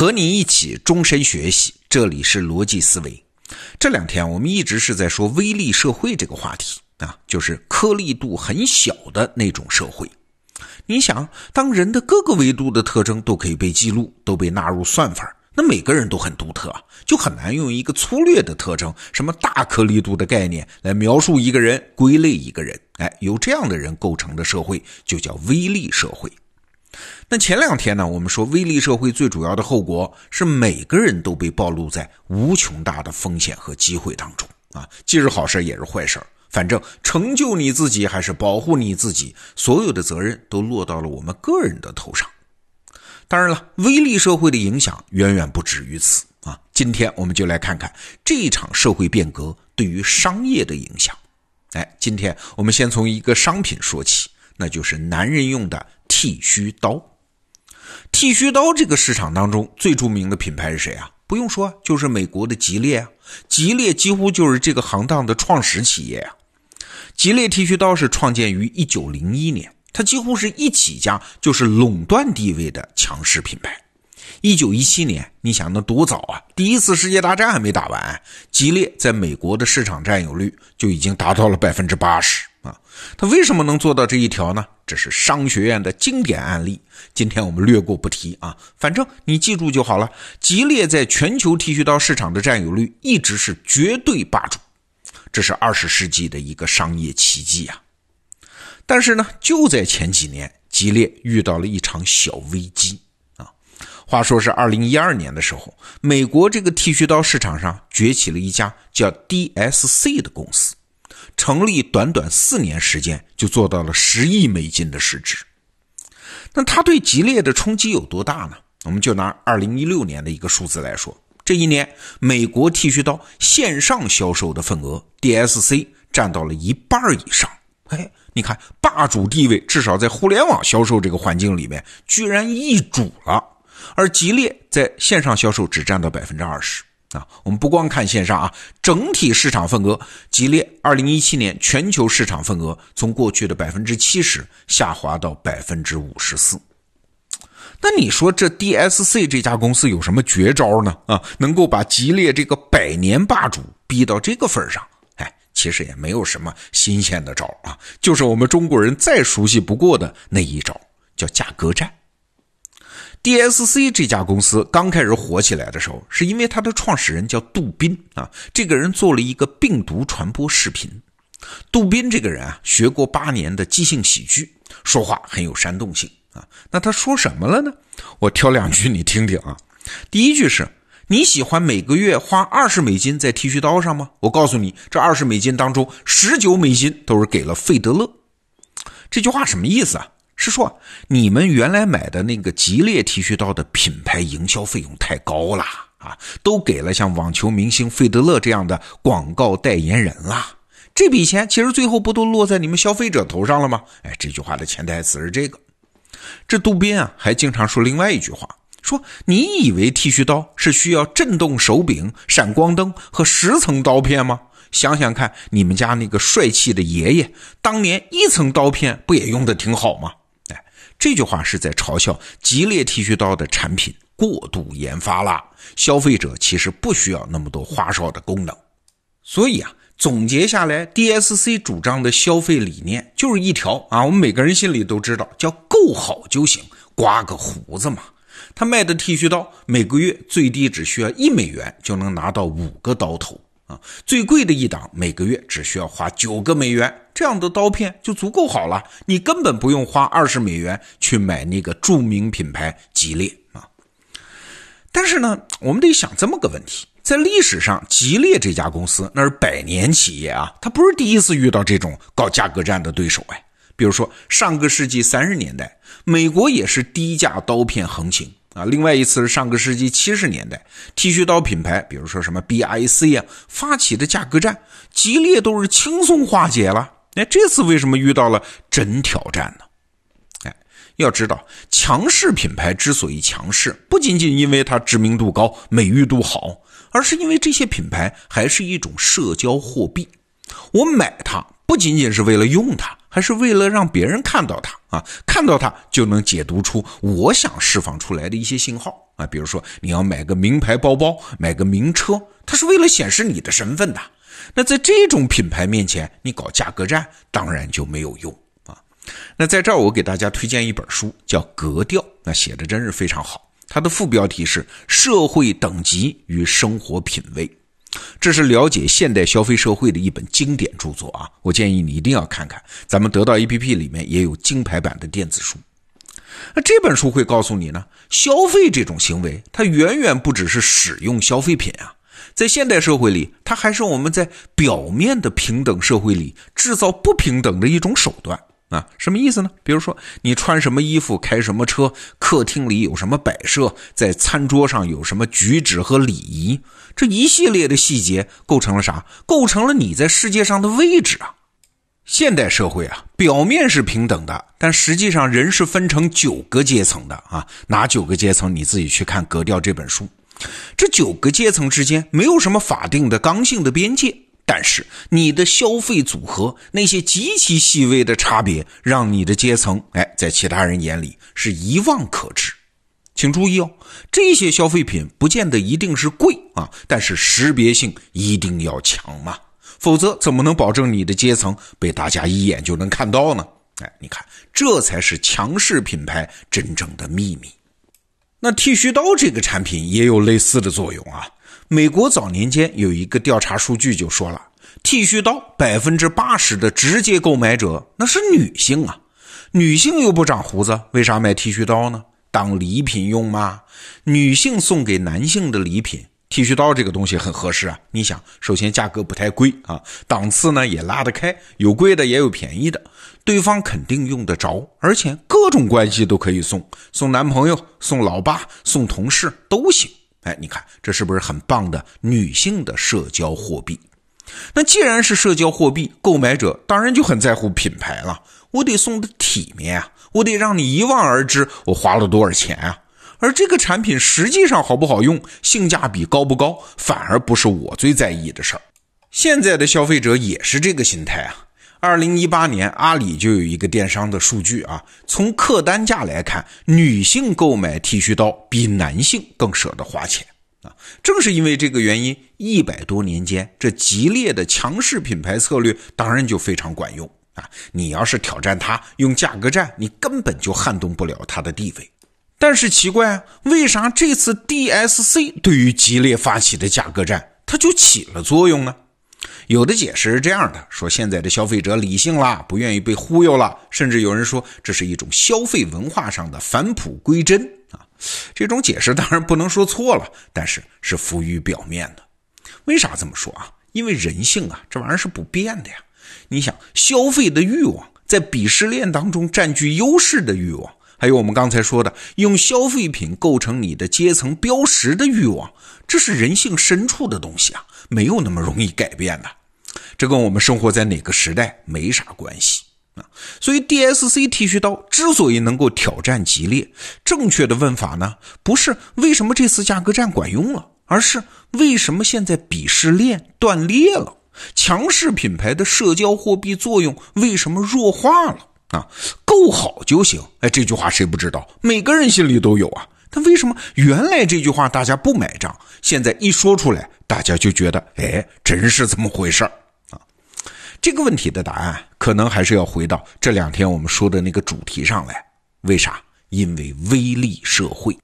和你一起终身学习，这里是逻辑思维。这两天我们一直是在说微粒社会这个话题啊，就是颗粒度很小的那种社会。你想，当人的各个维度的特征都可以被记录，都被纳入算法，那每个人都很独特啊，就很难用一个粗略的特征，什么大颗粒度的概念来描述一个人、归类一个人。哎，由这样的人构成的社会就叫微粒社会。那前两天呢，我们说微利社会最主要的后果是每个人都被暴露在无穷大的风险和机会当中啊，既是好事也是坏事反正成就你自己还是保护你自己，所有的责任都落到了我们个人的头上。当然了，微利社会的影响远远不止于此啊。今天我们就来看看这一场社会变革对于商业的影响。哎，今天我们先从一个商品说起，那就是男人用的剃须刀。剃须刀这个市场当中最著名的品牌是谁啊？不用说，就是美国的吉列啊。吉列几乎就是这个行当的创始企业啊。吉列剃须刀是创建于一九零一年，它几乎是一起家就是垄断地位的强势品牌。一九一七年，你想那多早啊？第一次世界大战还没打完，吉列在美国的市场占有率就已经达到了百分之八十啊！它为什么能做到这一条呢？这是商学院的经典案例，今天我们略过不提啊。反正你记住就好了。吉列在全球剃须刀市场的占有率一直是绝对霸主，这是二十世纪的一个商业奇迹啊！但是呢，就在前几年，吉列遇到了一场小危机啊。话说是二零一二年的时候，美国这个剃须刀市场上崛起了一家叫 DSC 的公司。成立短短四年时间，就做到了十亿美金的市值。那它对吉列的冲击有多大呢？我们就拿二零一六年的一个数字来说，这一年美国剃须刀线上销售的份额，DSC 占到了一半以上。哎，你看霸主地位，至少在互联网销售这个环境里面，居然易主了。而吉列在线上销售只占到百分之二十。啊，我们不光看线上啊，整体市场份额，吉列二零一七年全球市场份额从过去的百分之七十下滑到百分之五十四。那你说这 DSC 这家公司有什么绝招呢？啊，能够把吉列这个百年霸主逼到这个份上？哎，其实也没有什么新鲜的招啊，就是我们中国人再熟悉不过的那一招，叫价格战。DSC 这家公司刚开始火起来的时候，是因为它的创始人叫杜宾啊。这个人做了一个病毒传播视频。杜宾这个人啊，学过八年的即兴喜剧，说话很有煽动性啊。那他说什么了呢？我挑两句你听听啊。第一句是：你喜欢每个月花二十美金在剃须刀上吗？我告诉你，这二十美金当中，十九美金都是给了费德勒。这句话什么意思啊？是说你们原来买的那个吉列剃须刀的品牌营销费用太高了啊，都给了像网球明星费德勒这样的广告代言人了。这笔钱其实最后不都落在你们消费者头上了吗？哎，这句话的潜台词是这个。这杜宾啊，还经常说另外一句话，说你以为剃须刀是需要震动手柄、闪光灯和十层刀片吗？想想看，你们家那个帅气的爷爷当年一层刀片不也用的挺好吗？这句话是在嘲笑吉列剃须刀的产品过度研发了，消费者其实不需要那么多花哨的功能。所以啊，总结下来，DSC 主张的消费理念就是一条啊，我们每个人心里都知道，叫够好就行，刮个胡子嘛。他卖的剃须刀每个月最低只需要一美元就能拿到五个刀头。啊，最贵的一档每个月只需要花九个美元，这样的刀片就足够好了。你根本不用花二十美元去买那个著名品牌吉列啊。但是呢，我们得想这么个问题：在历史上，吉列这家公司那是百年企业啊，它不是第一次遇到这种搞价格战的对手哎。比如说，上个世纪三十年代，美国也是低价刀片横行。啊，另外一次是上个世纪七十年代，剃须刀品牌，比如说什么 BIC 啊，发起的价格战，吉列都是轻松化解了。哎，这次为什么遇到了真挑战呢？哎，要知道，强势品牌之所以强势，不仅仅因为它知名度高、美誉度好，而是因为这些品牌还是一种社交货币。我买它不仅仅是为了用它，还是为了让别人看到它啊？看到它就能解读出我想释放出来的一些信号啊。比如说，你要买个名牌包包，买个名车，它是为了显示你的身份的。那在这种品牌面前，你搞价格战，当然就没有用啊。那在这儿，我给大家推荐一本书，叫《格调》，那写的真是非常好。它的副标题是《社会等级与生活品味》，这是了解现代消费社会的一本经典著作啊！我建议你一定要看看。咱们得到 APP 里面也有金牌版的电子书。那这本书会告诉你呢，消费这种行为，它远远不只是使用消费品啊，在现代社会里，它还是我们在表面的平等社会里制造不平等的一种手段。啊，什么意思呢？比如说，你穿什么衣服，开什么车，客厅里有什么摆设，在餐桌上有什么举止和礼仪，这一系列的细节构成了啥？构成了你在世界上的位置啊！现代社会啊，表面是平等的，但实际上人是分成九个阶层的啊。哪九个阶层？你自己去看《格调》这本书。这九个阶层之间没有什么法定的刚性的边界。但是你的消费组合那些极其细微的差别，让你的阶层哎，在其他人眼里是一望可知。请注意哦，这些消费品不见得一定是贵啊，但是识别性一定要强嘛，否则怎么能保证你的阶层被大家一眼就能看到呢？哎，你看，这才是强势品牌真正的秘密。那剃须刀这个产品也有类似的作用啊。美国早年间有一个调查数据就说了，剃须刀百分之八十的直接购买者那是女性啊，女性又不长胡子，为啥买剃须刀呢？当礼品用吗？女性送给男性的礼品，剃须刀这个东西很合适啊。你想，首先价格不太贵啊，档次呢也拉得开，有贵的也有便宜的，对方肯定用得着，而且各种关系都可以送，送男朋友、送老爸、送同事都行。哎，你看这是不是很棒的女性的社交货币？那既然是社交货币，购买者当然就很在乎品牌了。我得送的体面啊，我得让你一望而知我花了多少钱啊。而这个产品实际上好不好用，性价比高不高，反而不是我最在意的事儿。现在的消费者也是这个心态啊。二零一八年，阿里就有一个电商的数据啊，从客单价来看，女性购买剃须刀比男性更舍得花钱啊。正是因为这个原因，一百多年间，这激烈的强势品牌策略当然就非常管用啊。你要是挑战它，用价格战，你根本就撼动不了它的地位。但是奇怪啊，为啥这次 DSC 对于激烈发起的价格战，它就起了作用呢？有的解释是这样的：说现在的消费者理性了，不愿意被忽悠了，甚至有人说这是一种消费文化上的返璞归真啊。这种解释当然不能说错了，但是是浮于表面的。为啥这么说啊？因为人性啊，这玩意儿是不变的呀。你想，消费的欲望，在鄙视链当中占据优势的欲望，还有我们刚才说的用消费品构成你的阶层标识的欲望，这是人性深处的东西啊，没有那么容易改变的。这跟我们生活在哪个时代没啥关系啊，所以 DSC 剃须刀之所以能够挑战激烈，正确的问法呢，不是为什么这次价格战管用了，而是为什么现在鄙视链断裂了，强势品牌的社交货币作用为什么弱化了啊？够好就行，哎，这句话谁不知道？每个人心里都有啊。但为什么原来这句话大家不买账，现在一说出来，大家就觉得，哎，真是这么回事儿？这个问题的答案可能还是要回到这两天我们说的那个主题上来。为啥？因为微利社会，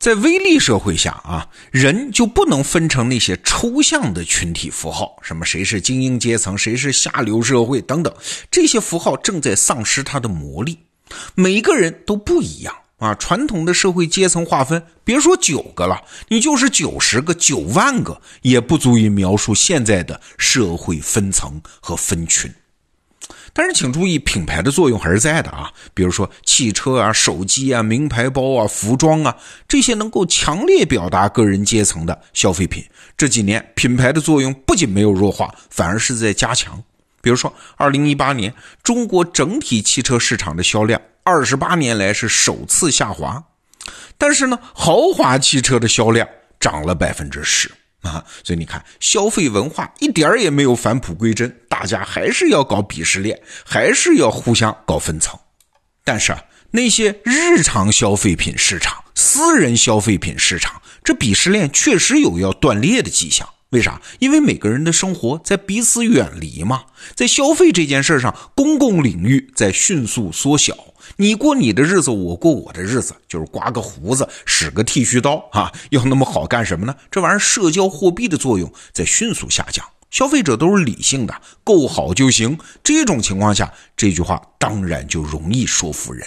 在微利社会下啊，人就不能分成那些抽象的群体符号，什么谁是精英阶层，谁是下流社会等等，这些符号正在丧失它的魔力。每个人都不一样。啊，传统的社会阶层划分，别说九个了，你就是九十个、九万个，也不足以描述现在的社会分层和分群。但是，请注意，品牌的作用还是在的啊。比如说，汽车啊、手机啊、名牌包啊、服装啊，这些能够强烈表达个人阶层的消费品，这几年品牌的作用不仅没有弱化，反而是在加强。比如说，二零一八年中国整体汽车市场的销量。二十八年来是首次下滑，但是呢，豪华汽车的销量涨了百分之十啊。所以你看，消费文化一点也没有返璞归真，大家还是要搞鄙视链，还是要互相搞分层。但是啊，那些日常消费品市场、私人消费品市场，这鄙视链确实有要断裂的迹象。为啥？因为每个人的生活在彼此远离嘛，在消费这件事上，公共领域在迅速缩小。你过你的日子，我过我的日子，就是刮个胡子，使个剃须刀啊，要那么好干什么呢？这玩意儿社交货币的作用在迅速下降。消费者都是理性的，够好就行。这种情况下，这句话当然就容易说服人。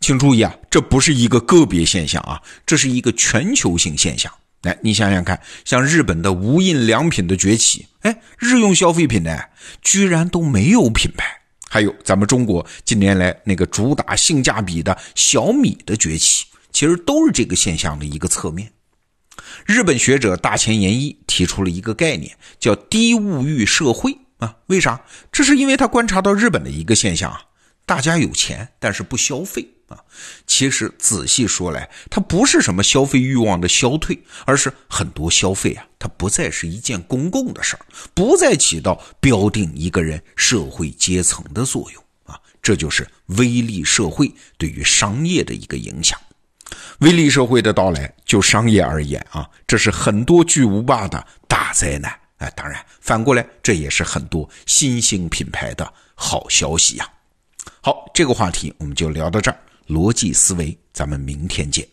请注意啊，这不是一个个别现象啊，这是一个全球性现象。来，你想想看，像日本的无印良品的崛起，哎，日用消费品呢，居然都没有品牌。还有咱们中国近年来那个主打性价比的小米的崛起，其实都是这个现象的一个侧面。日本学者大前研一提出了一个概念，叫低物欲社会啊？为啥？这是因为他观察到日本的一个现象啊，大家有钱，但是不消费。啊，其实仔细说来，它不是什么消费欲望的消退，而是很多消费啊，它不再是一件公共的事儿，不再起到标定一个人社会阶层的作用啊。这就是微利社会对于商业的一个影响。微利社会的到来，就商业而言啊，这是很多巨无霸的大灾难。哎，当然反过来，这也是很多新兴品牌的好消息呀。好，这个话题我们就聊到这儿。逻辑思维，咱们明天见。